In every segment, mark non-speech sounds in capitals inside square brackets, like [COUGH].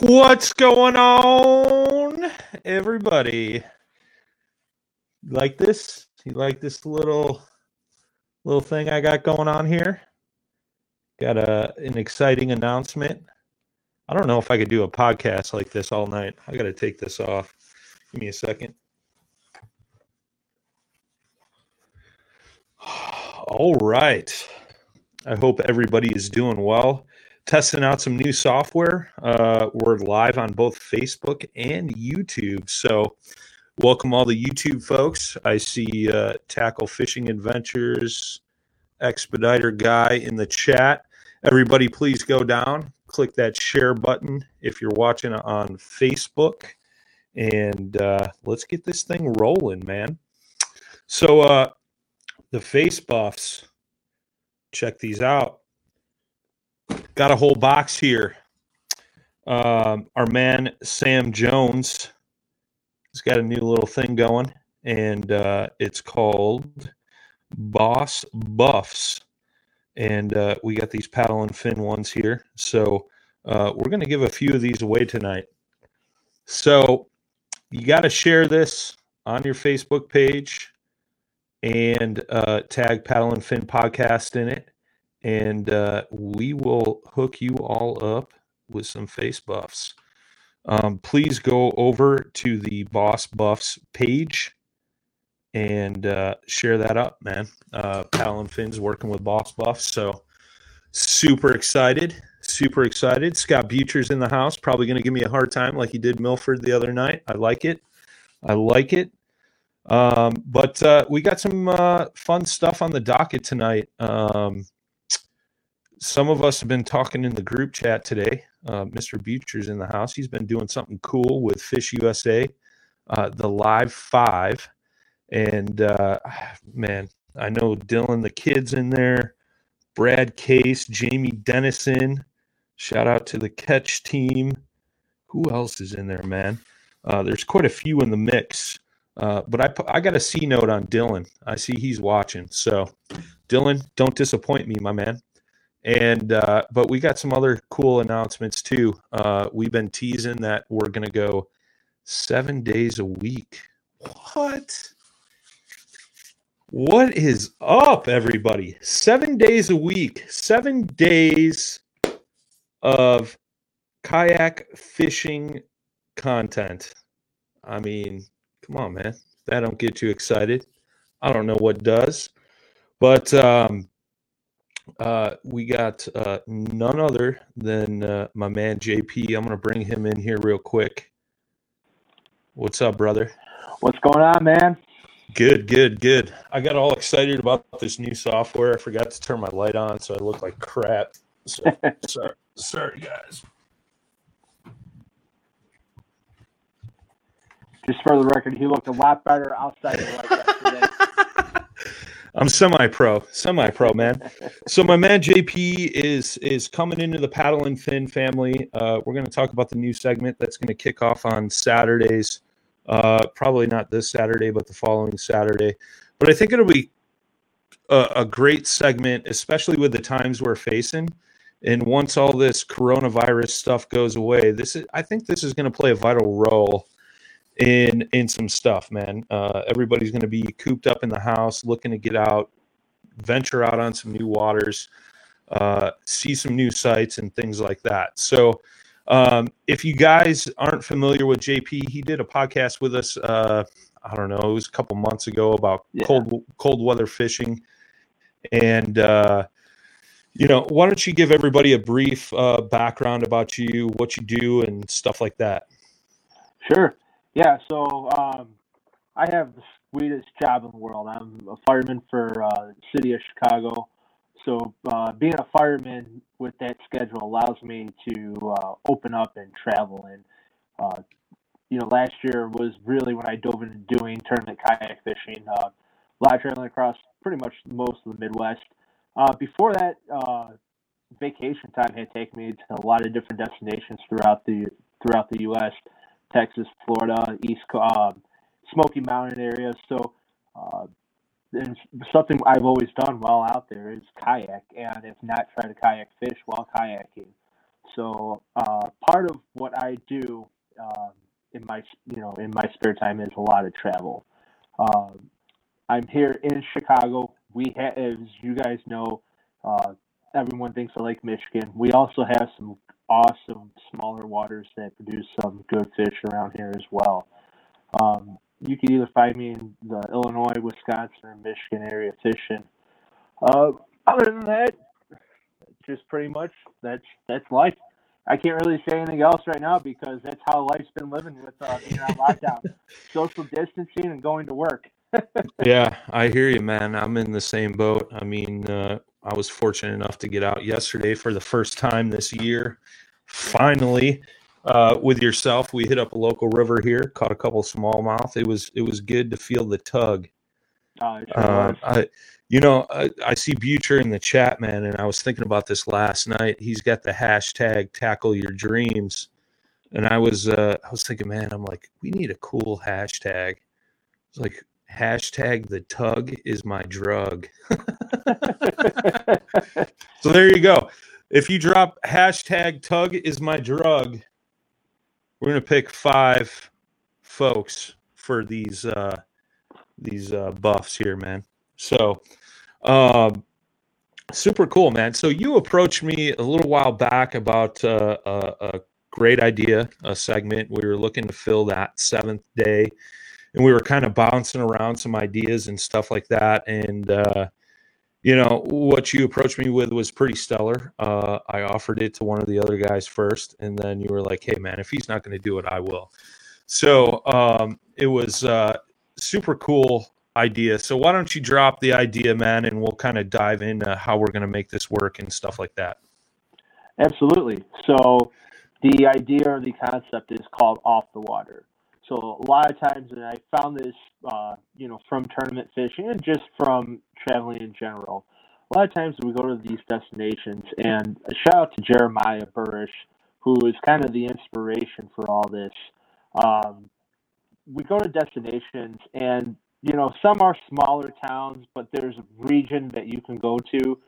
What's going on, everybody? Like this? You like this little little thing I got going on here? Got a an exciting announcement. I don't know if I could do a podcast like this all night. I got to take this off. Give me a second. [SIGHS] All right. I hope everybody is doing well. Testing out some new software. Uh, we're live on both Facebook and YouTube. So, welcome all the YouTube folks. I see uh, Tackle Fishing Adventures Expediter guy in the chat. Everybody, please go down, click that share button if you're watching on Facebook, and uh, let's get this thing rolling, man. So, uh, the face buffs, check these out. Got a whole box here. Um, our man Sam Jones has got a new little thing going, and uh, it's called Boss Buffs and uh, we got these paddle and fin ones here. So uh, we're going to give a few of these away tonight. So you got to share this on your Facebook page and uh, tag Paddle and Fin Podcast in it, and uh, we will hook you all up with some face buffs. Um, please go over to the Boss Buffs page and uh, share that up, man. Uh, Paddle and Fin's working with Boss Buffs, so super excited, super excited. Scott Butcher's in the house, probably going to give me a hard time like he did Milford the other night. I like it, I like it. Um, but uh, we got some uh, fun stuff on the docket tonight. Um, some of us have been talking in the group chat today. Uh, Mr. Butcher's in the house. He's been doing something cool with Fish USA, uh, the Live Five and uh, man, I know Dylan, the kids in there, Brad Case, Jamie Dennison. Shout out to the catch team. Who else is in there, man? Uh, there's quite a few in the mix. Uh, but I, I got a C note on Dylan. I see he's watching. So, Dylan, don't disappoint me, my man. And uh, but we got some other cool announcements too. Uh, we've been teasing that we're gonna go seven days a week. What? What is up, everybody? Seven days a week, seven days of kayak fishing content. I mean, come on, man. That don't get you excited. I don't know what does. But um, uh, we got uh, none other than uh, my man JP. I'm going to bring him in here real quick. What's up, brother? What's going on, man? Good, good, good. I got all excited about this new software. I forgot to turn my light on, so I look like crap. So, [LAUGHS] sorry, sorry, guys. Just for the record, he looked a lot better outside of like yesterday. I'm semi-pro, semi-pro, man. so my man JP is is coming into the paddle and fin family. Uh, we're going to talk about the new segment that's going to kick off on Saturdays. Uh, probably not this Saturday, but the following Saturday. But I think it'll be a, a great segment, especially with the times we're facing. And once all this coronavirus stuff goes away, this is I think this is going to play a vital role in in some stuff, man. Uh, everybody's going to be cooped up in the house, looking to get out, venture out on some new waters, uh, see some new sites and things like that. So, um, if you guys aren't familiar with JP, he did a podcast with us. Uh, I don't know, it was a couple months ago about Yeah. cold cold weather fishing, and uh, you know, why don't you give everybody a brief uh, background about you, what you do, and stuff like that? Sure. Yeah. So um, I have the sweetest job in the world. I'm a fireman for uh, the city of Chicago. So uh, being a fireman with that schedule allows me to uh, open up and travel. And uh, you know, last year was really when I dove into doing tournament kayak fishing. Uh, a lot of traveling across pretty much most of the Midwest. Uh, before that, uh, vacation time had taken me to a lot of different destinations throughout the throughout the U.S. Texas, Florida, East um, Smoky Mountain area. So, uh, and something I've always done while out there is kayak, and if not, try to kayak fish while kayaking. So, uh, part of what I do um, in my you know in my spare time is a lot of travel. Um, I'm here in Chicago. We have, as you guys know, uh, everyone thinks of Lake Michigan. We also have some awesome smaller waters that produce some good fish around here as well. Um, you can either find me in the Illinois, Wisconsin, or Michigan area fishing. Uh, other than that, just pretty much that's that's life. I can't really say anything else right now because that's how life's been living with uh, being on lockdown, [LAUGHS] social distancing, and going to work. [LAUGHS] Yeah, I hear you, man. I'm in the same boat. I mean, uh, I was fortunate enough to get out yesterday for the first time this year. Finally, uh, with yourself, we hit up a local river here, caught a couple smallmouth. It was it was good to feel the tug. Uh, Um, was. I, you know, I, I see Butcher in the chat, man, and I was thinking about this last night. He's got the hashtag tackle your dreams, and I was uh, I was thinking, man, I'm like, we need a cool hashtag. It's like hashtag the tug is my drug. [LAUGHS] [LAUGHS] So there you go. If you drop hashtag tug is my drug, we're gonna pick five folks for these uh these uh buffs here, man. So um super cool, man. So you approached me a little while back about uh, a, a great idea, a segment. We were looking to fill that seventh day, and we were kind of bouncing around some ideas and stuff like that. And uh, you know what you approached me with was pretty stellar. Uh, I offered it to one of the other guys first, and then you were like, "Hey, man, if he's not going to do it, I will." So um, it was uh, super cool idea. So why don't you drop the idea, man, and we'll kind of dive into how we're going to make this work and stuff like that. Absolutely. So the idea or the concept is called off the water. So a lot of times, and I found this, uh, you know, from tournament fishing and just from traveling in general. A lot of times we go to these destinations, and a shout out to Jeremiah Burrish, who is kind of the inspiration for all this. Um, we go to destinations, and you know, some are smaller towns, but there's a region that you can go to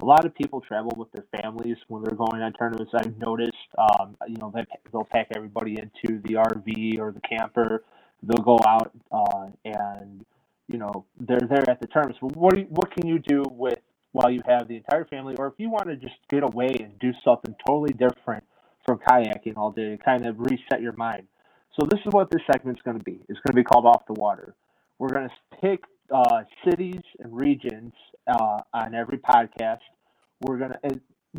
a lot of people travel with their families when they're going on tournaments. I've noticed, um, you know, they, they'll pack everybody into the RV or the camper. They'll go out uh, and, you know, they're there at the tournaments. But what you, what can you do with while you have the entire family, or if you want to just get away and do something totally different from kayaking all day, kind of reset your mind. So this is what this segment's going to be. It's going to be called off the water. We're going to pick uh, cities and regions uh, on every podcast. We're gonna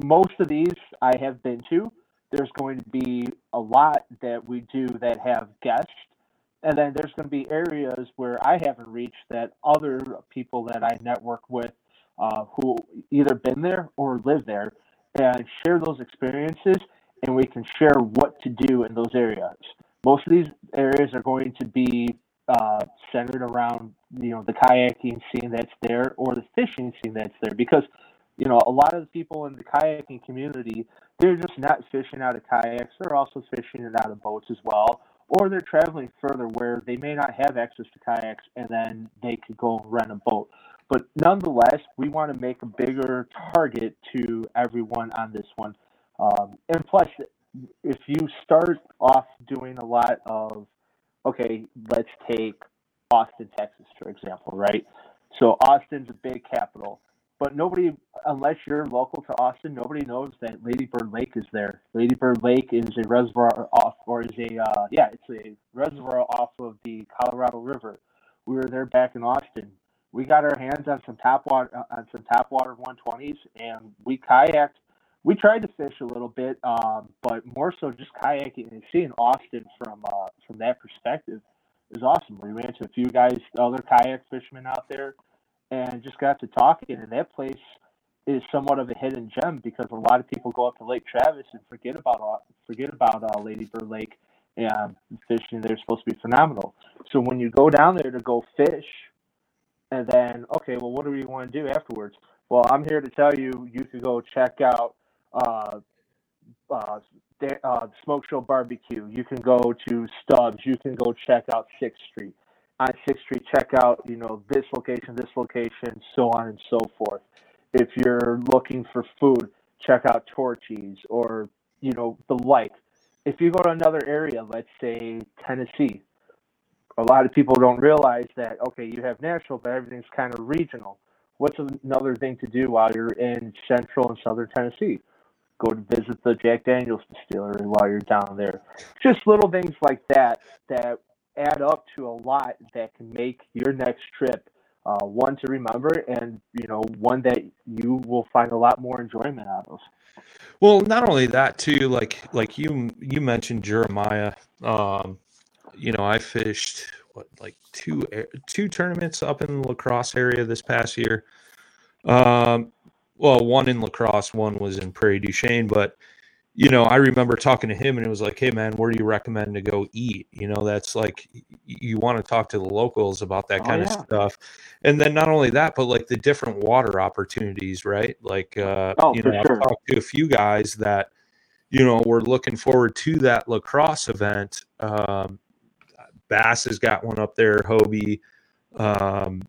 most of these I have been to. There's going to be a lot that we do that have guests and then there's going to be areas where I haven't reached that other people that I network with uh, who either been there or live there and share those experiences and we can share what to do in those areas. Most of these areas are going to be uh, centered around you know the kayaking scene that's there or the fishing scene that's there. Because you know a lot of the people in the kayaking community they're just not fishing out of kayaks. They're also fishing it out of boats as well. Or they're traveling further where they may not have access to kayaks and then they could go rent a boat. But nonetheless we want to make a bigger target to everyone on this one. Um, and plus if you start off doing a lot of okay, let's take Austin, Texas, for example, right? So Austin's a big capital, but nobody, unless you're local to Austin, nobody knows that Lady Bird Lake is there. Lady Bird Lake is a reservoir off, or is a, uh, yeah, it's a reservoir off of the Colorado River. We were there back in Austin. We got our hands on some Tarpon, on some Tarpon 120s, and we kayaked we tried to fish a little bit, um, but more so just kayaking and seeing Austin from uh, from that perspective is awesome. We ran into a few guys, other kayak fishermen out there, and just got to talking. And that place is somewhat of a hidden gem because a lot of people go up to Lake Travis and forget about forget about uh, Lady Bird Lake and fishing. They're supposed to be phenomenal. So when you go down there to go fish, and then okay, well, what do we want to do afterwards? Well, I'm here to tell you, you could go check out uh, uh, uh, Smoke Show Barbecue. You can go to Stubbs. You can go check out Sixth Street. On Sixth Street, check out you know this location, this location, so on and so forth. If you're looking for food, check out Torchy's or you know the like. If you go to another area, let's say Tennessee, a lot of people don't realize that okay, you have Nashville, but everything's kind of regional. What's another thing to do while you're in Central and Southern Tennessee? Go to visit the Jack Daniels distillery while you're down there. Just little things like that that add up to a lot that can make your next trip uh, one to remember and you know one that you will find a lot more enjoyment out of. Well, not only that too, like like you you mentioned Jeremiah. Um, you know, I fished what like two two tournaments up in the La Crosse area this past year. Um, well, one in La Crosse, one was in Prairie du Chien, but you know, I remember talking to him and it was like, Hey man, where do you recommend to go eat? You know, that's like, you want to talk to the locals about that oh, kind oh, yeah. of stuff. And then not only that, but like the different water opportunities, right? Like, uh, oh, you know, sure. I've talked to a few guys that, you know, we're looking forward to that La Crosse event. Um, Bass has got one up there, Hobie, um,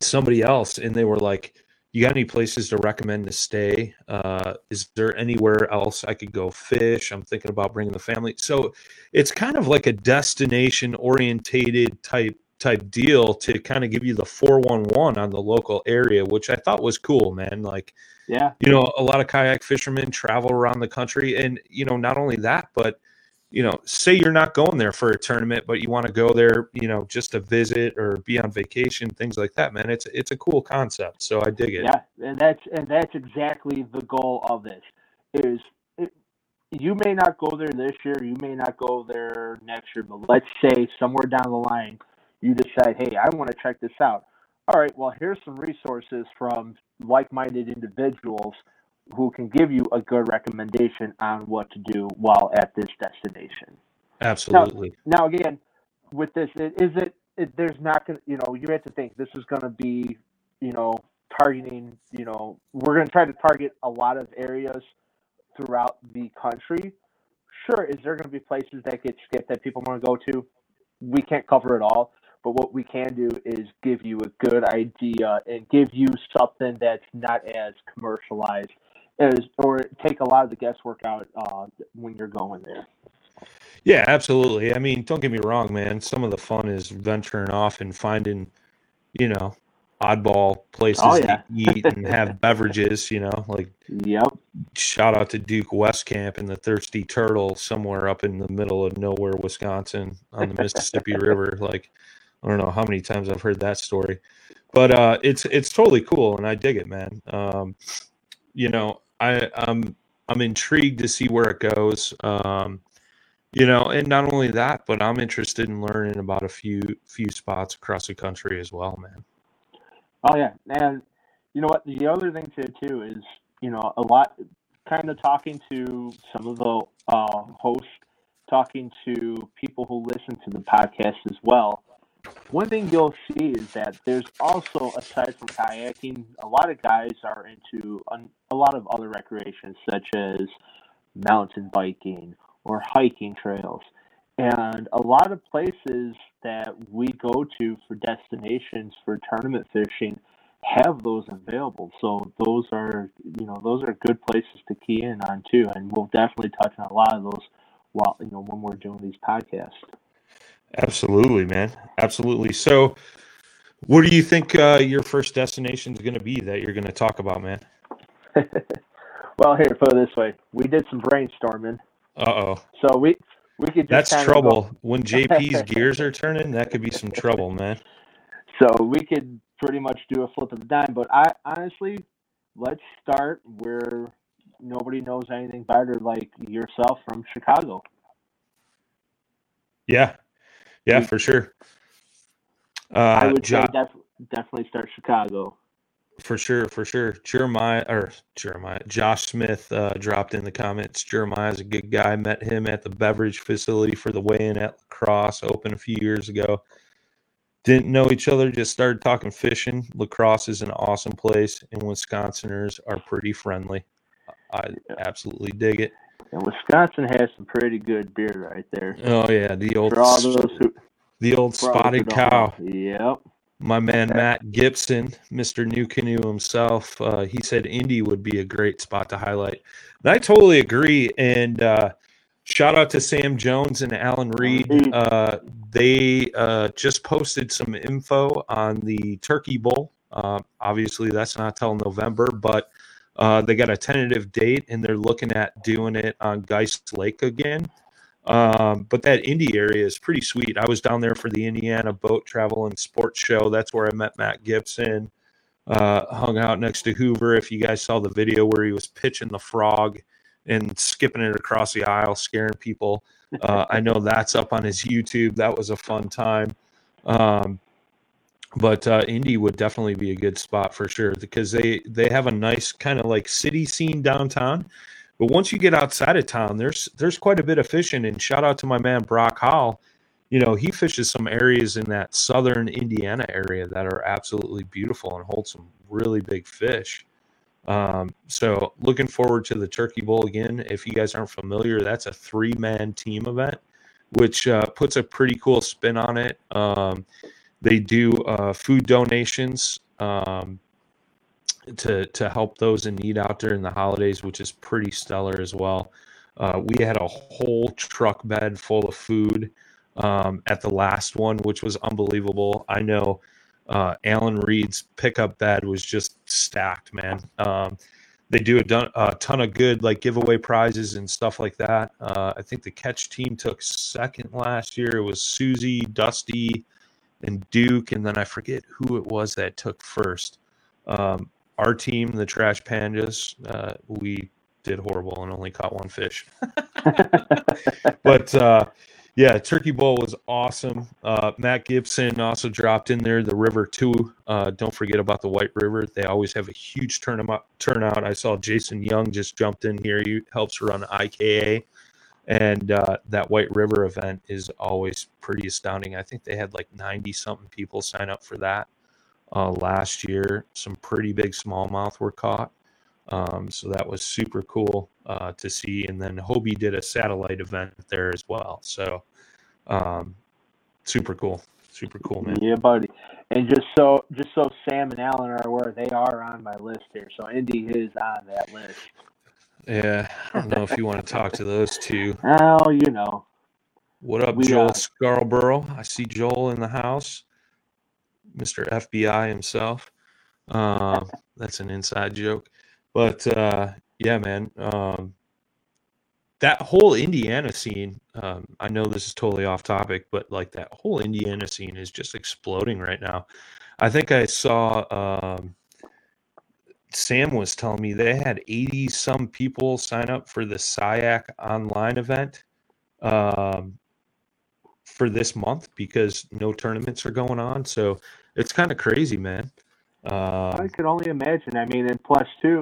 somebody else. And they were like, you got any places to recommend to stay? Uh, is there anywhere else I could go fish? I'm thinking about bringing the family. So it's kind of like a destination orientated type type deal to kind of give you the 411 on the local area, which I thought was cool, man. Like, yeah, you know, a lot of kayak fishermen travel around the country, and you know, not only that, but you know, say you're not going there for a tournament, but you want to go there, you know, just to visit or be on vacation, things like that, man. It's it's a cool concept. So I dig it. Yeah, and that's and that's exactly the goal of this. Is it, you may not go there this year, you may not go there next year, but let's say somewhere down the line you decide, hey, I want to check this out. All right, well, here's some resources from like-minded individuals who can give you a good recommendation on what to do while at this destination. Absolutely. Now, now again, with this, is it, it there's not going to, you know, you have to think this is going to be, you know, targeting, you know, we're going to try to target a lot of areas throughout the country. Sure, is there going to be places that get skipped that people want to go to? We can't cover it all, but what we can do is give you a good idea and give you something that's not as commercialized is or take a lot of the guesswork out uh, when you're going there. Yeah, absolutely. I mean, don't get me wrong, man. Some of the fun is venturing off and finding, you know, oddball places oh, yeah. to eat and [LAUGHS] have beverages. You know, like yep. Shout out to Duke West Camp and the Thirsty Turtle somewhere up in the middle of nowhere, Wisconsin, on the Mississippi [LAUGHS] River. Like, I don't know how many times I've heard that story, but uh, it's it's totally cool and I dig it, man. Um, you know, I, I'm I'm intrigued to see where it goes. Um, you know, and not only that, but I'm interested in learning about a few few spots across the country as well, man. Oh yeah, and you know what? The other thing to too is you know a lot, kind of talking to some of the uh, hosts, talking to people who listen to the podcast as well. One thing you'll see is that there's also, aside from kayaking, a lot of guys are into a lot of other recreations such as mountain biking or hiking trails. And a lot of places that we go to for destinations for tournament fishing have those available. So those are, you know, those are good places to key in on too. And we'll definitely touch on a lot of those while, you know, when we're doing these podcasts. Absolutely, man. Absolutely. So, what do you think uh, your first destination is going to be that you're going to talk about, man? [LAUGHS] well, here, put it this way: we did some brainstorming. Uh oh. So we we could. That's trouble go... when JP's [LAUGHS] gears are turning. That could be some trouble, man. So we could pretty much do a flip of the dime, but I honestly, let's start where nobody knows anything better, like yourself from Chicago. Yeah, yeah, for sure. Uh, I would jo- say def- definitely start Chicago. For sure, for sure. Jeremiah or Jeremiah, Josh Smith uh, dropped in the comments. Jeremiah's a good guy. Met him at the beverage facility for the weigh-in at La Crosse Open a few years ago. Didn't know each other, just started talking fishing. La Crosse is an awesome place, and Wisconsiners are pretty friendly. I absolutely dig it. And Wisconsin has some pretty good beer right there. Oh yeah, the old who, the old spotted cow. Yep. My man Matt Gibson, Mr. New Canoe himself, uh, he said Indy would be a great spot to highlight. And I totally agree. And uh, shout out to Sam Jones and Alan Reed. Uh, they uh, just posted some info on the Turkey Bowl. Uh, obviously, that's not till November, but uh, they got a tentative date and they're looking at doing it on Geist Lake again. Um, but that Indy area is pretty sweet. I was down there for the Indiana Boat Travel and Sports Show. That's where I met Matt Gibson. Uh, hung out next to Hoover. If you guys saw the video where he was pitching the frog and skipping it across the aisle, scaring people, uh, I know that's up on his YouTube. That was a fun time. Um, but uh, Indy would definitely be a good spot for sure because they they have a nice kind of like city scene downtown. But once you get outside of town, there's there's quite a bit of fishing. And shout out to my man Brock Hall. You know, he fishes some areas in that southern Indiana area that are absolutely beautiful and hold some really big fish. Um, so looking forward to the Turkey Bowl again. If you guys aren't familiar, that's a three man team event, which uh, puts a pretty cool spin on it. Um, they do uh, food donations um, to to help those in need out during the holidays, which is pretty stellar as well. Uh, we had a whole truck bed full of food um, at the last one, which was unbelievable. I know uh, Alan Reed's pickup bed was just stacked, man. Um, they do a, a, ton of good like giveaway prizes and stuff like that. Uh, I think the catch team took second last year. It was Susie, Dusty, and Duke, and then I forget who it was that took first. Um, our team, the Trash Pandas, uh, we did horrible and only caught one fish. [LAUGHS] but uh, yeah, Turkey Bowl was awesome. Uh, Matt Gibson also dropped in there the River too. Uh, don't forget about the White River. They always have a huge tournament turnout. I saw Jason Young just jumped in here. He helps run IKA and uh, that White River event is always pretty astounding. I think they had like 90 something people sign up for that uh, last year. Some pretty big smallmouth were caught. Um, so that was super cool uh, to see. And then Hobie did a satellite event there as well. So um, super cool. Super cool, man. Yeah, buddy. And just so just so Sam and Alan are aware, they are on my list here. So Indy is on that list. Yeah, I don't know if you want to talk to those two. Oh, you know. What up, we, Joel uh, Scarborough? I see Joel in the house, Mr. FBI himself. Uh, that's an inside joke, but uh, yeah, man. Um, that whole Indiana scene. Um, I know this is totally off topic, but like that whole Indiana scene is just exploding right now. I think I saw um, Sam was telling me they had 80 some people sign up for the SIAC online event um, for this month because no tournaments are going on. So it's kind of crazy, man. I Um, could only imagine. I mean, and plus two,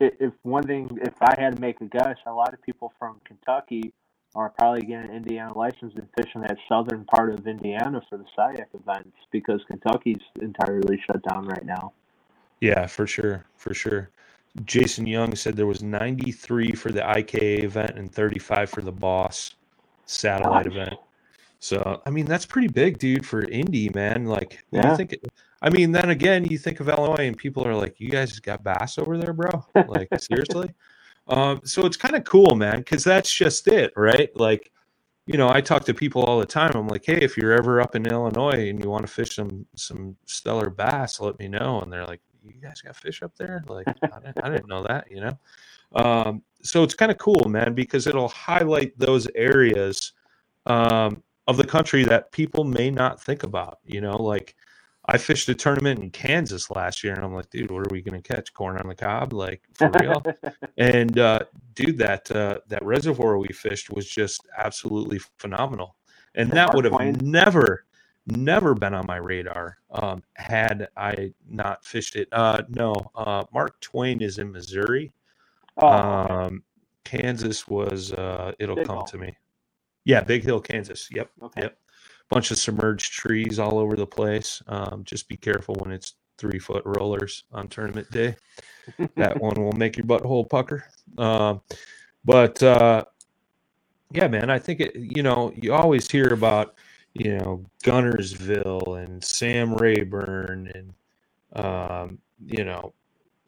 i- if one thing, if I had to make a guess, a lot of people from Kentucky are probably getting an Indiana license and fishing that southern part of Indiana for the SIAC events because Kentucky's entirely shut down right now. Yeah, for sure, for sure. Jason Young said there was 93 for the IKA event and 35 for the Boss satellite Nice. event. So I mean that's pretty big, dude, for Indy man. Like Yeah. you think I mean, then again, you think of Illinois and people are like, You guys got bass over there, bro? Like, [LAUGHS] seriously? Um, so it's kind of cool, man, because that's just it, right? Like, you know, I talk to people all the time. I'm like, hey, if you're ever up in Illinois and you want to fish some some stellar bass, let me know. And they're like, you guys got fish up there? Like, I didn't, I didn't know that, you know. Um, so it's kind of cool, man, because it'll highlight those areas um, of the country that people may not think about. You know, like I fished a tournament in Kansas last year, and I'm like, dude, what are we gonna catch? Corn on the cob, like for real? [LAUGHS] and uh, dude, that uh, that reservoir we fished was just absolutely phenomenal, and that would have never, never been on my radar um, had I not fished it. Uh, no, uh, Mark Twain is in Missouri. oh. Um, Kansas was. Uh, it'll Big come Hill. to me. Yeah, Big Hill, Kansas. Yep. okay. Yep. Bunch of submerged trees all over the place. Um, just be careful when it's three foot rollers on tournament day. that one will make your butthole pucker. Um, but uh, yeah, man, I think it. You know, you always hear about you know Guntersville and Sam Rayburn and um, you know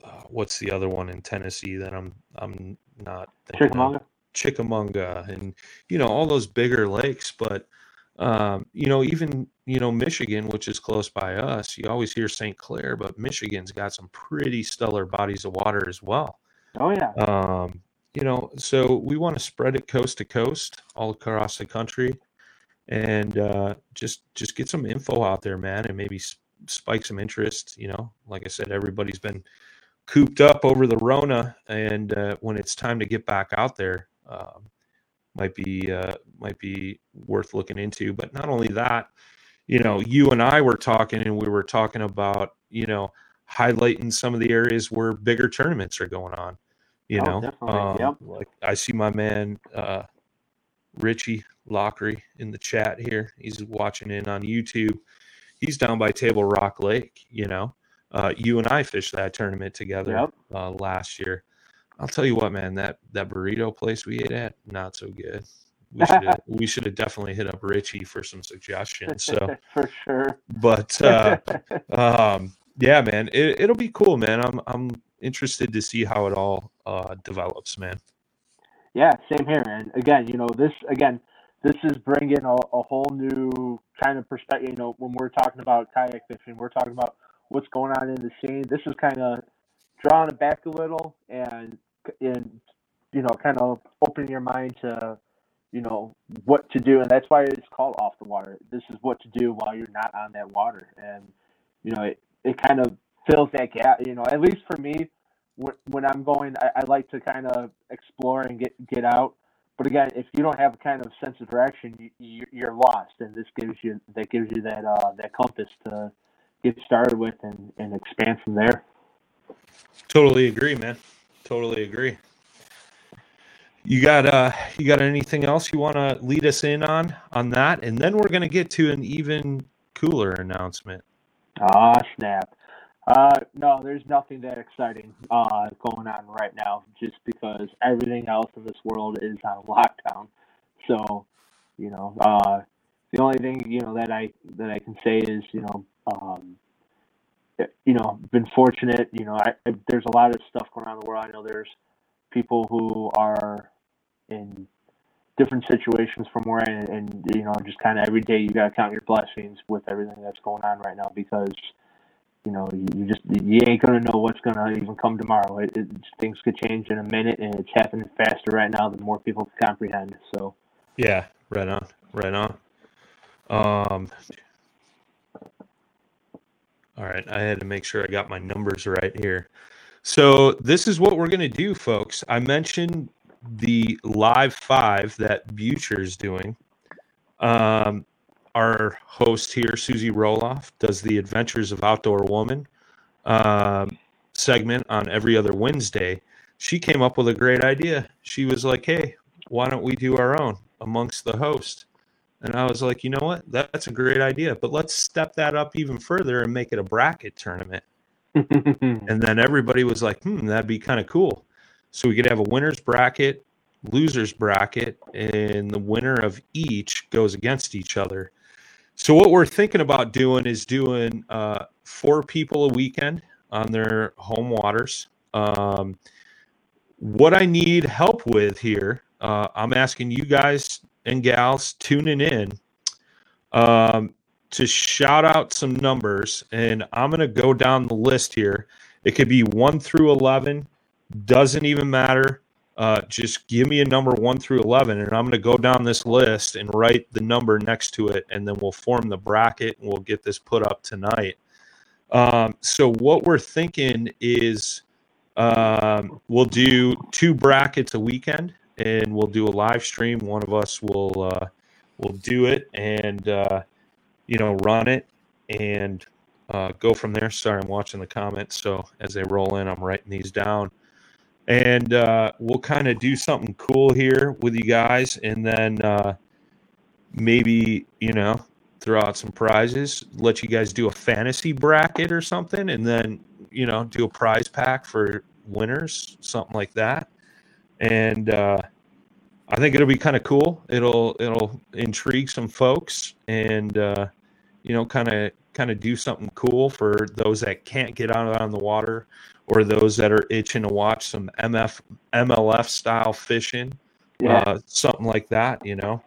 uh, what's the other one in Tennessee that I'm I'm not thinking of? Chickamauga. Chickamauga and you know all those bigger lakes but um, you know even you know Michigan which is close by us you always hear St. Clair but Michigan's got some pretty stellar bodies of water as well Oh yeah. um, you know so we want to spread it coast to coast all across the country and uh, just just get some info out there man and maybe s- spike some interest you know like I said everybody's been cooped up over the Rona, and uh, when it's time to get back out there, um, might be uh, might be worth looking into. But not only that, you know, you and I were talking, and we were talking about you know highlighting some of the areas where bigger tournaments are going on. You Oh, know. Um, Yep. like I see my man uh, Richie Lockery in the chat here. He's watching in on YouTube. He's down by Table Rock Lake. You know, uh, you and I fished that tournament together Yep. uh, last year. I'll tell you what, man that that burrito place we ate at not so good. We should have [LAUGHS] we should have definitely hit up Richie for some suggestions. So, [LAUGHS] for sure. but [LAUGHS] uh, um, yeah, man, it, it'll be cool, man. I'm I'm interested to see how it all uh, develops, man. Yeah, same here. And again, you know, this again, this is bringing a, a whole new kind of perspective. You know, when we're talking about kayak fishing, we're talking about what's going on in the scene. This is kind of drawing it back a little and and you know, kind of opening your mind to you know what to do, and that's why it's called off the water. This is what to do while you're not on that water, and you know, it, it kind of fills that gap. You know, at least for me, when, when I'm going, I, I like to kind of explore and get get out. But again, if you don't have a kind of sense of direction, you, you, you're lost, and this gives you that gives you that uh, that compass to get started with and, and expand from there. Totally agree, man. Totally agree. You got uh you got anything else you want to lead us in on on that and then we're going to get to an even cooler announcement. Ah, snap. Uh, no, there's nothing that exciting uh, going on right now, just because everything else in this world is on lockdown. So, you know, uh, the only thing you know that I that I can say is, you know, um, eh, you know, been fortunate. You know, I, I, there's a lot of stuff going on in the world. I know there's people who are in different situations from where I and, and you know, just kind of every day you got to count your blessings with everything that's going on right now because you know you, you just you ain't gonna know what's gonna even come tomorrow. It, it things could change in a minute, and it's happening faster right now than more people can comprehend. So Yeah, right on. Right on. Um All right, I had to make sure I got my numbers right here. So, this is what we're to do, folks. I mentioned the live five that Butcher's doing. Um, our host here, Susie Roloff, does the Adventures of Outdoor Woman um, segment on every other Wednesday. She came up with a great idea. She was like, "Hey, why don't we do our own amongst the host?" And I was like, "You know what? That's a great idea, but let's step that up even further and make it a bracket tournament." [LAUGHS] and then everybody was like, "Hmm, that'd be kind of cool." So we could have a winners bracket, losers bracket, and the winner of each goes against each other. So what we're thinking about doing is doing uh, four people a weekend on their home waters. Um, what I need help with here, uh, I'm asking you guys and gals tuning in um, to shout out some numbers, and I'm going to go down the list here. It could be one through eleven, doesn't even matter. Uh, just give me a number one through 11, and I'm going to go down this list and write the number next to it, and then we'll form the bracket and we'll get this put up tonight. Um, so, what we're thinking is um, we'll do two brackets a weekend, and we'll do a live stream. One of us will uh, will do it and uh, you know run it and uh, go from there. Sorry, I'm watching the comments, so as they roll in, I'm writing these down and uh, we'll kind of do something cool here with you guys, and then uh, maybe you know throw out some prizes, let you guys do a fantasy bracket or something, and then you know do a prize pack for winners, something like that. And uh, I think it'll be kind of cool. It'll it'll intrigue some folks, and uh, you know, kind of kind of do something cool for those that can't get out on the water or those that are itching to watch some MF MLF style fishing, yeah. uh, something like that. You know,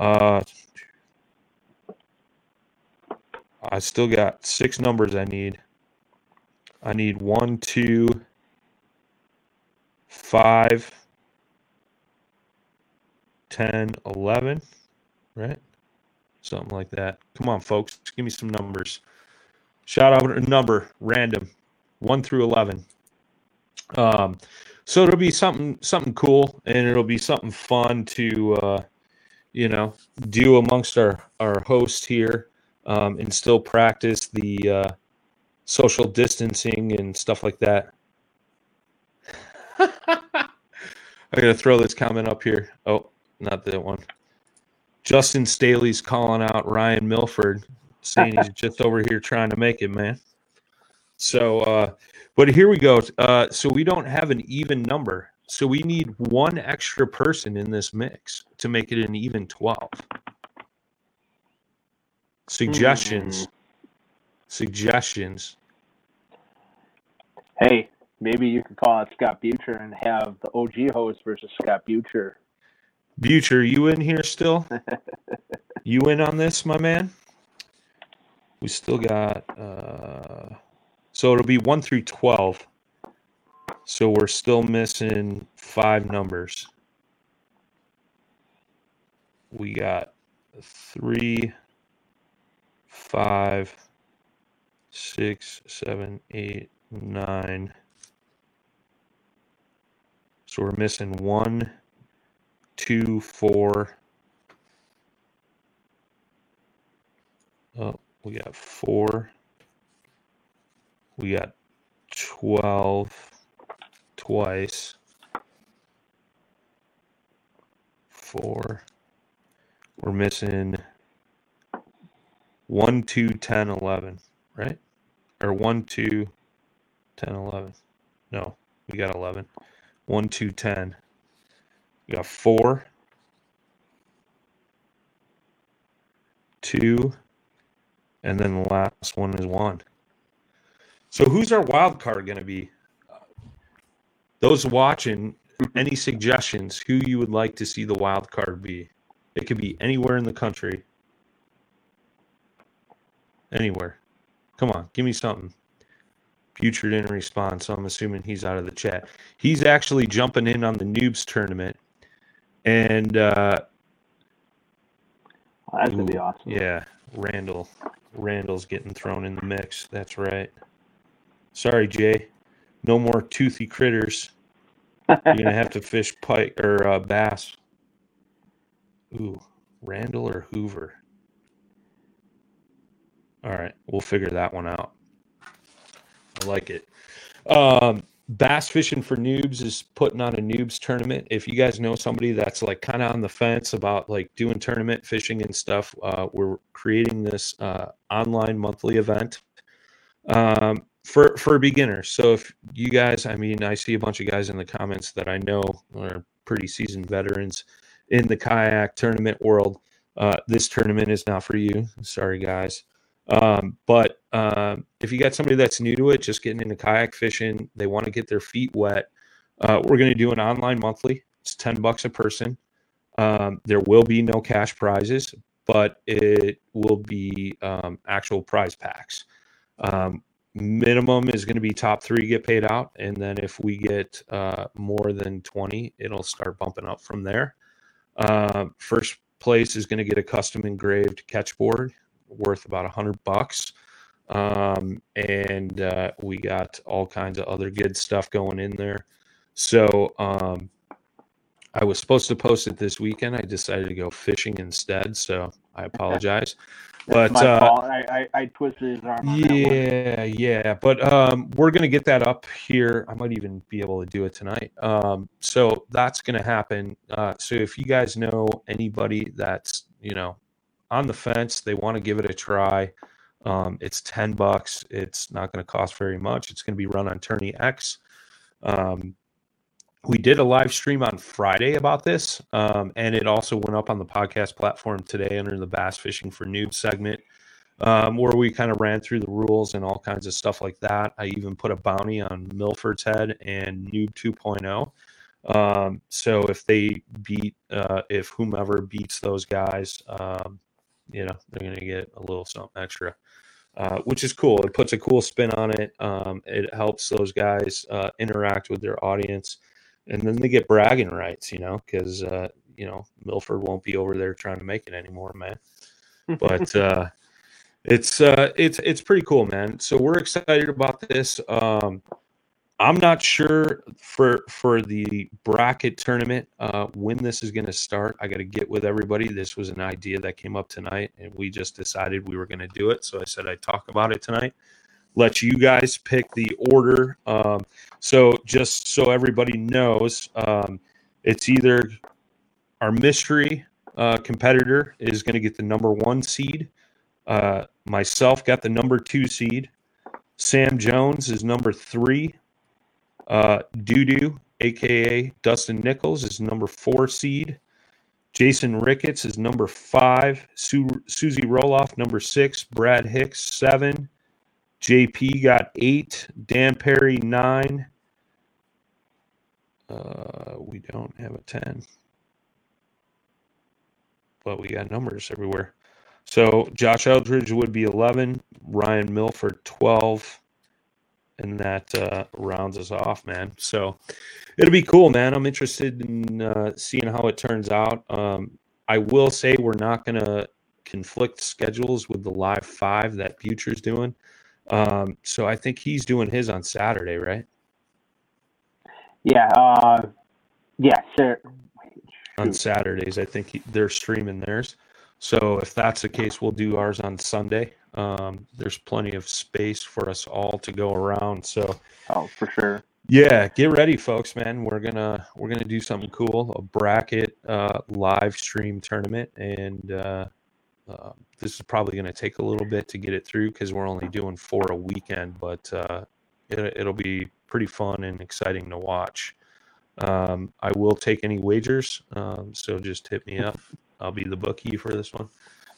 uh, I still got six numbers I need. I need one, two, five, ten, eleven, right? Something like that. Come on, folks, give me some numbers. Shout out a number, random. 1 through 11. Um, so it'll be something something cool and it'll be something fun to uh, you know do amongst our our hosts here um, and still practice the uh, social distancing and stuff like that. [LAUGHS] I'm gonna throw this comment up here. Oh, not that one. Justin Staley's calling out Ryan Milford, saying he's [LAUGHS] just over here trying to make it, man. So, uh, but here we go. Uh, so we don't have an even number. So we need one extra person in this mix to make it an even 12. Suggestions. Mm. Suggestions. Hey, maybe you could call out Scott Butcher and have the OG host versus Scott Butcher. Butcher, you in here still? [LAUGHS] you in on this, my man? We still got uh so it'll be 1 through 12. So we're still missing five numbers. We got three, five, six, seven, eight, nine. So we're missing one, two, four. Oh, we got four, we got 12 twice. Four. We're missing 1, 2, 10, 11, right? Or 1, 2, 10, 11. No, we got 11. 1, 2, 10. We got 4. 2. And then the last one is 1. So who's our wild card going to be? Those watching, any suggestions who you would like to see the wild card be? It could be anywhere in the country. Anywhere. Come on, give me something. Butcher didn't respond, so I'm assuming he's out of the chat. He's actually jumping in on the noobs tournament, and uh, well, that's gonna be awesome. Yeah, Randall. Randall's getting thrown in the mix. That's right. Sorry, Jay. No more toothy critters. You're gonna have to [LAUGHS] fish pike or uh, bass. Ooh, Randall or Hoover. All right, we'll figure that one out. I like it. Um, bass fishing for noobs is putting on a noobs tournament. If you guys know somebody that's like kind of on the fence about like doing tournament fishing and stuff, uh, we're creating this uh, online monthly event um, for for beginners. So if you guys, I mean, I see a bunch of guys in the comments that I know are pretty seasoned veterans in the kayak tournament world. Uh, this tournament is not for you. Sorry, guys. Um, but um, if you got somebody that's new to it, just getting into kayak fishing, they want to get their feet wet, uh, we're going to do an online monthly. It's 10 bucks a person. Um, there will be no cash prizes, but it will be um, actual prize packs. Um, minimum is going to be top three get paid out. And then if we get uh, more than 20, it'll start bumping up from there. Uh, first place is going to get a custom engraved catch board worth about a hundred bucks. Um, and uh, we got all kinds of other good stuff going in there. So um, I was supposed to post it this weekend. I decided to go fishing instead, so I [LAUGHS] apologize. That's but uh. I, I, I twisted his arm. On yeah, yeah. But um, we're gonna get that up here. I might even be able to do it tonight. Um, so that's gonna happen. Uh, so if you guys know anybody that's you know on the fence, they want to give it a try. Um, it's ten bucks. It's not to cost very much. It's to be run on Tourney X. Um, we did a live stream on Friday about this, um, and it also went up on the podcast platform today under the Bass Fishing for Noobs segment, um, where we kind of ran through the rules and all kinds of stuff like that. I even put a bounty on Milford's Head and Noob 2.0. Um, so if they beat, uh, if whomever beats those guys, um, you know, they're going to get a little something extra. Uh, which is cool. It puts a cool spin on it. Um, it helps those guys uh, interact with their audience and then they get bragging rights, you know, because uh, you know Milford won't be over there trying to make it anymore, man. [LAUGHS] But uh, it's uh, it's it's pretty cool, man. So we're excited about this. Um, I'm not sure for for the bracket tournament uh, when this is going to start. I got to get with everybody. This was an idea that came up tonight, and we just decided we were going to do it. So I said I'd talk about it tonight let you guys pick the order. Um, so just so everybody knows, um, it's either our mystery uh, competitor is going to get the number one seed. Uh, myself got the number two seed. Sam Jones is number three. Uh, Dudu, aka Dustin Nichols, is number four seed. Jason Ricketts is number five. Su- Susie Roloff, number six. Brad Hicks, seven. JP got eight. Dan Perry nine. Uh, we don't have a ten, but we got numbers everywhere. So Josh Eldridge would be eleven. Ryan Milford twelve, and that uh, rounds us off, man. So it'll be cool, man. I'm interested in uh, seeing how it turns out. Um, I will say we're not gonna conflict schedules with the live five that Future's doing. Um, so I think he's doing his on Saturday, right? Yeah. Uh, yeah. Sir. On Saturdays, I think he, they're streaming theirs. So if that's the case, we'll do ours on Sunday. Um, there's plenty of space for us all to go around. So Oh, for sure. yeah, get ready, folks, man. We're gonna we're gonna do something cool, a bracket uh, live stream tournament, and uh, uh, this is probably going to take a little bit to get it through because we're only doing four a weekend, but uh, it, it'll be pretty fun and exciting to watch. Um, I will take any wagers, um, so just hit me up. I'll be the bookie for this one.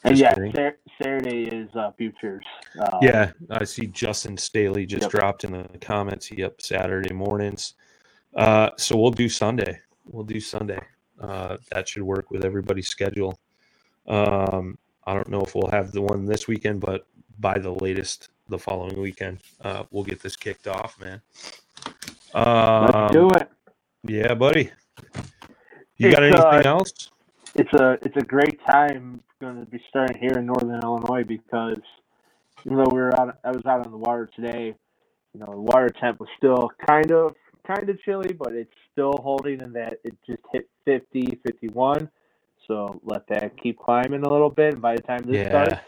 And yeah. Sar- Saturday is uh, futures. Uh, Yeah, I see Justin Staley just Yep. dropped in the comments. Yep, Saturday mornings. Uh, so we'll do Sunday. We'll do Sunday. Uh, that should work with everybody's schedule. Um, I don't know if we'll have the one this weekend, but by the latest, the following weekend, uh, we'll get this kicked off, man. Let's Um, do it. yeah, buddy. You got It's, uh, anything else? It's a it's a great time going to be starting here in Northern Illinois because even though we were out, I was out on the water today. You know, the water temp was still kind of kind of chilly, but it's still holding in that it just hit 50, 51. So let that keep climbing a little bit. And by the time this Yeah. starts,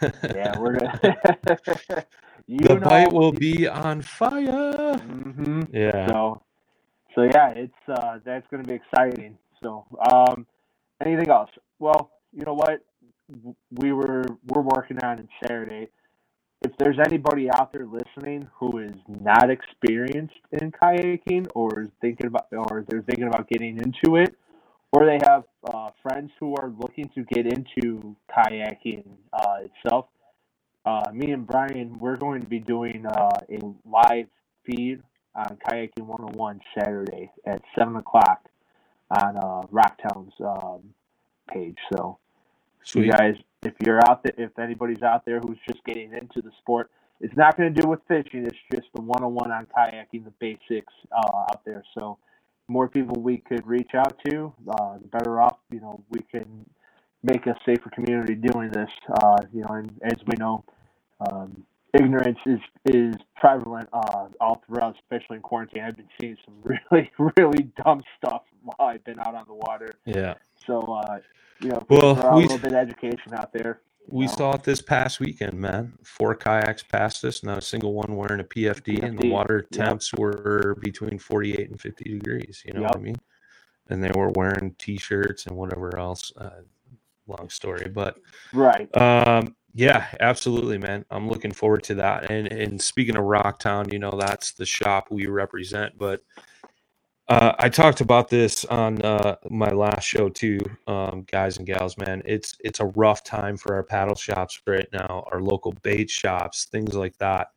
[LAUGHS] yeah, we're gonna. [LAUGHS] the bite will be on fire. Mhm. Yeah. So, so yeah, it's uh, that's going to be exciting. So, um, anything else? Well, you know what? We were we're working on it Saturday. If there's anybody out there listening who is not experienced in kayaking, or is thinking about, or they're thinking about getting into it, or they have uh, friends who are looking to get into kayaking uh, itself, uh, me and Brian, we're going to be doing uh, a live feed on Kayaking 101 Saturday at 7 o'clock on uh, Rocktown's um, page. So, you guys, if you're out there, if anybody's out there who's just getting into the sport, it's not going to do with fishing. It's just the 101 on kayaking, the basics uh, out there. So, more people we could reach out to, uh, the better off. You know, we can make a safer community doing this. Uh, you know, and as we know, um, ignorance is is prevalent uh, all throughout, especially in quarantine. I've been seeing some [LAUGHS] really, really dumb stuff while I've been out on the water. Yeah. So, uh, you know, Well, we- a little bit of education out there. We No. saw it this past weekend, man. Four kayaks passed us, not a single one wearing a PFD, and the PFD, water yep. temps were between 48 and 50 degrees. You know what I mean? And they were wearing t shirts and whatever else. Uh, long story. But Right. um, yeah, absolutely, man. I'm looking forward to that. And and speaking of Rocktown, you know, that's the shop we represent. But uh, I talked about this on uh, my last show too, um, guys and gals. Man, it's it's a rough time for our paddle shops right now, our local bait shops, things like that.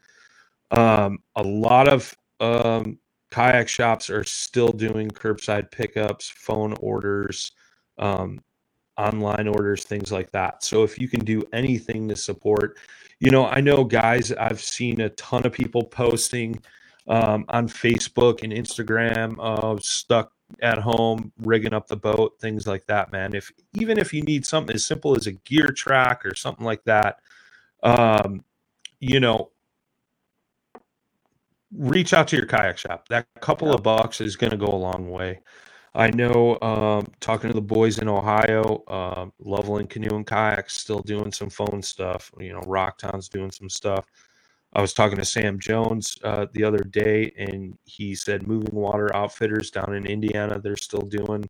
Um, a lot of um, kayak shops are still doing curbside pickups, phone orders, um, online orders, things like that. So if you can do anything to support, you know, I know guys, I've seen a ton of people posting um, on Facebook and Instagram of stuck at home rigging up the boat, things like that, man. If even if you need something as simple as a gear track or something like that, um, you know, reach out to your kayak shop. That couple of bucks is going to go a long way. I know um, talking to the boys in Ohio, um, Loveland Canoe and Kayaks still doing some phone stuff. You know, Rocktown's doing some stuff. I was talking to Sam Jones uh, the other day, and he said Moving Water Outfitters down in Indiana, they're still doing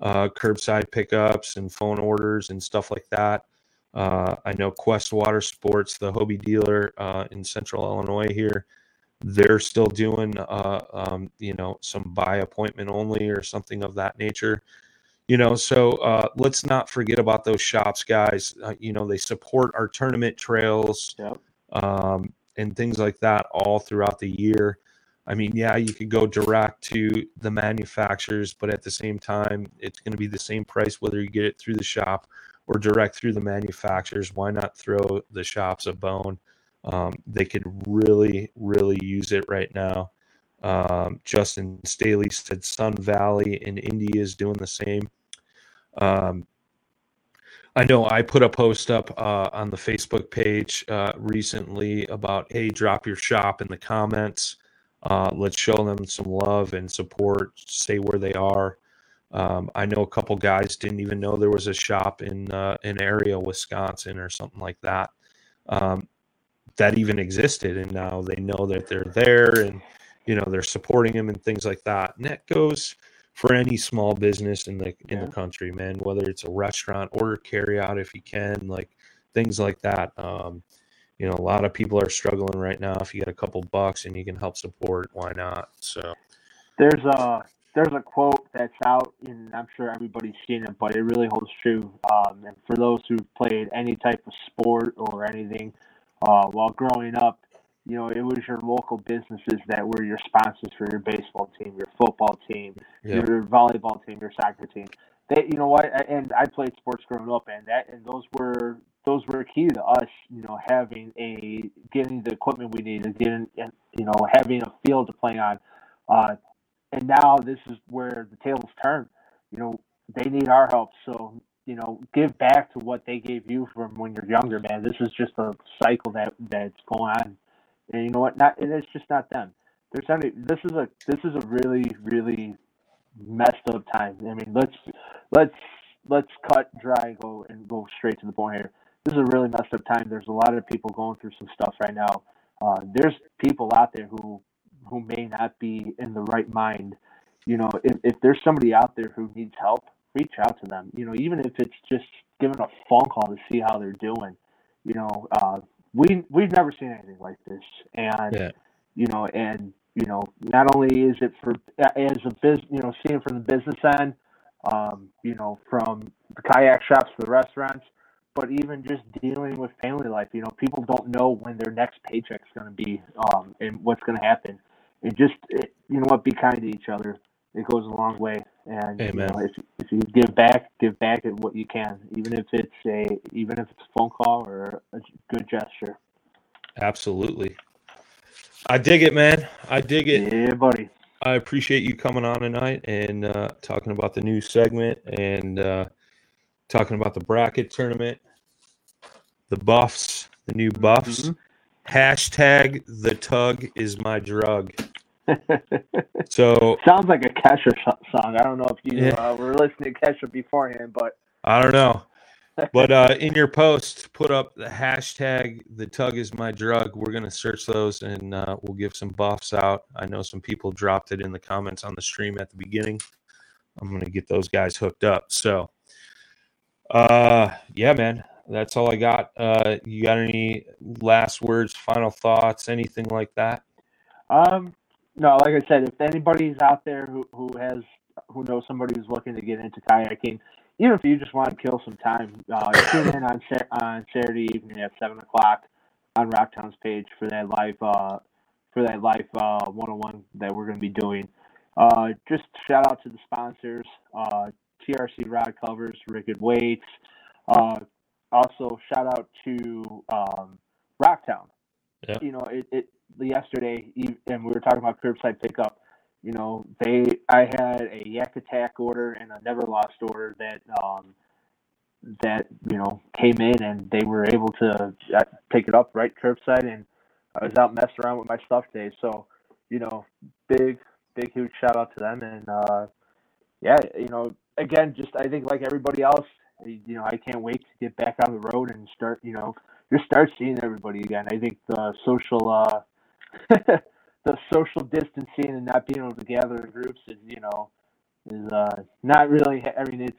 uh, curbside pickups and phone orders and stuff like that. Uh, I know Quest Water Sports, the Hobie dealer uh, in Central Illinois here, they're still doing, uh, um, you know, some by appointment only or something of that nature. You know, so uh, let's not forget about those shops, guys. Uh, you know, they support our tournament trails Yep. um, and things like that all throughout the year. I mean, yeah, you could go direct to the manufacturers, but at the same time, it's going to be the same price whether you get it through the shop or direct through the manufacturers. Why not throw the shops a bone? Um, they could really, really use it right now. Um, Justin Staley said Sun Valley in India is doing the same. Um, I know I put a post up uh, on the Facebook page uh, recently about, hey, drop your shop in the comments. Uh, let's show them some love and support. Say where they are. Um, I know a couple guys didn't even know there was a shop in uh, an area, Wisconsin, or something like that, um, that even existed, and now they know that they're there, and you know they're supporting them and things like that. And that goes for any small business in the in Yeah. the country, man. Whether it's a restaurant, order carry out if you can, like things like that. Um, you know, a lot of people are struggling right now. If you got a couple bucks and you can help support, why not? So There's a there's a quote that's out, and I'm sure everybody's seen it, but it really holds true. Um, and for those who've played any type of sport or anything uh, while growing up, you know, it was your local businesses that were your sponsors for your baseball team, your football team, yeah, your volleyball team, your soccer team. They, you know what? And I played sports growing up, and that and those were those were key to us. You know, having a getting the equipment we needed, getting and you know having a field to play on. Uh, and now this is where the tables turn. You know, they need our help. So you know, give back to what they gave you from when you're younger, man. This is just a cycle that that's going on. And you know what? Not and it's just not them. there's any this is a this is a really really messed up time. I mean, let's let's let's cut dry and go and go straight to the point here. This is a really messed up time. There's a lot of people going through some stuff right now. Uh, there's people out there who who may not be in the right mind. You know, if, if there's somebody out there who needs help, reach out to them. You know, even if it's just giving a phone call to see how they're doing. You know, uh, we we've never seen anything like this, and Yeah. you know, and you know, not only is it for as a business, you know, seeing from the business end, um, you know, from the kayak shops to the restaurants, but even just dealing with family life. You know, people don't know when their next paycheck's going to be um, and what's going to happen. And just, you know what, be kind to each other. It goes a long way. And you Amen. know, if if you give back, give back at what you can, even if it's a even if it's a phone call or a good gesture. Absolutely. I dig it, man. I dig it. Yeah, buddy. I appreciate you coming on tonight and uh, talking about the new segment and uh, talking about the bracket tournament, the buffs, the new buffs. Mhm. Hashtag the tug is my drug. So [LAUGHS] Sounds like a Kesha so- song. I don't know if you Yeah. uh, were listening to Kesha beforehand, but I don't know. [LAUGHS] But uh, in your post, put up the hashtag the tug is my drug. We're going to search those and uh, we'll give some buffs out. I know some people dropped it in the comments on the stream at the beginning. I'm going to get those guys hooked up. So, uh, yeah, man, that's all I got. Uh, you got any last words, final thoughts, anything like that? um, no, like I said, if anybody's out there who, who has who knows somebody who's looking to get into kayaking, even if you just want to kill some time, uh, [COUGHS] tune in on on Saturday evening at seven o'clock on Rocktown's page for that live uh, for that live uh, 101 that we're going to be doing. Uh, just shout out to the sponsors, uh, TRC Rod Covers, Rickett Weights. Uh, also, shout out to um, Rocktown. Yeah. You know, it, it yesterday, and we were talking about curbside pickup. You know, they I had a Yak Attack order and a Never Lost order that um, that you know came in, and they were able to uh, pick it up right curbside, and I was out messing around with my stuff today. So, you know, big big huge shout out to them, and uh, yeah, you know, again, just I think like everybody else, you know, I can't wait to get back on the road and start, you know, just start seeing everybody again. I think the social, uh, [LAUGHS] the social distancing and not being able to gather in groups is, you know, is uh, not really. I mean, it's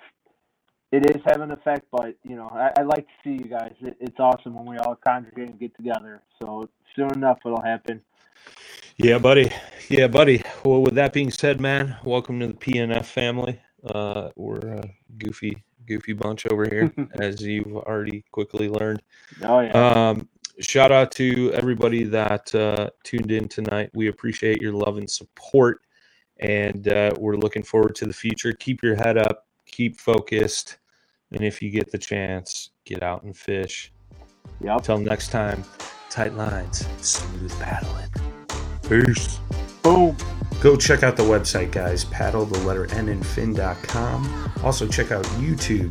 it is having an effect, but you know, I, I like to see you guys. It, it's awesome when we all congregate and get together. So soon enough, it'll happen. Yeah, buddy. Yeah, buddy. Well, with that being said, man, welcome to the PNF family. Uh, we're a goofy, goofy bunch over here, [LAUGHS] as you've already quickly learned. Oh yeah. Um, shout out to everybody that uh, tuned in tonight. We appreciate your love and support, and uh, we're looking forward to the future. Keep your head up, keep focused, and if you get the chance, get out and fish. yep. Until next time, tight lines, smooth paddling. Peace. Boom. Go check out the website, guys. Paddle the letter N and fin.com. Also, check out YouTube,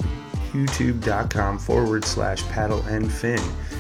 youtube.com forward slash paddle and fin.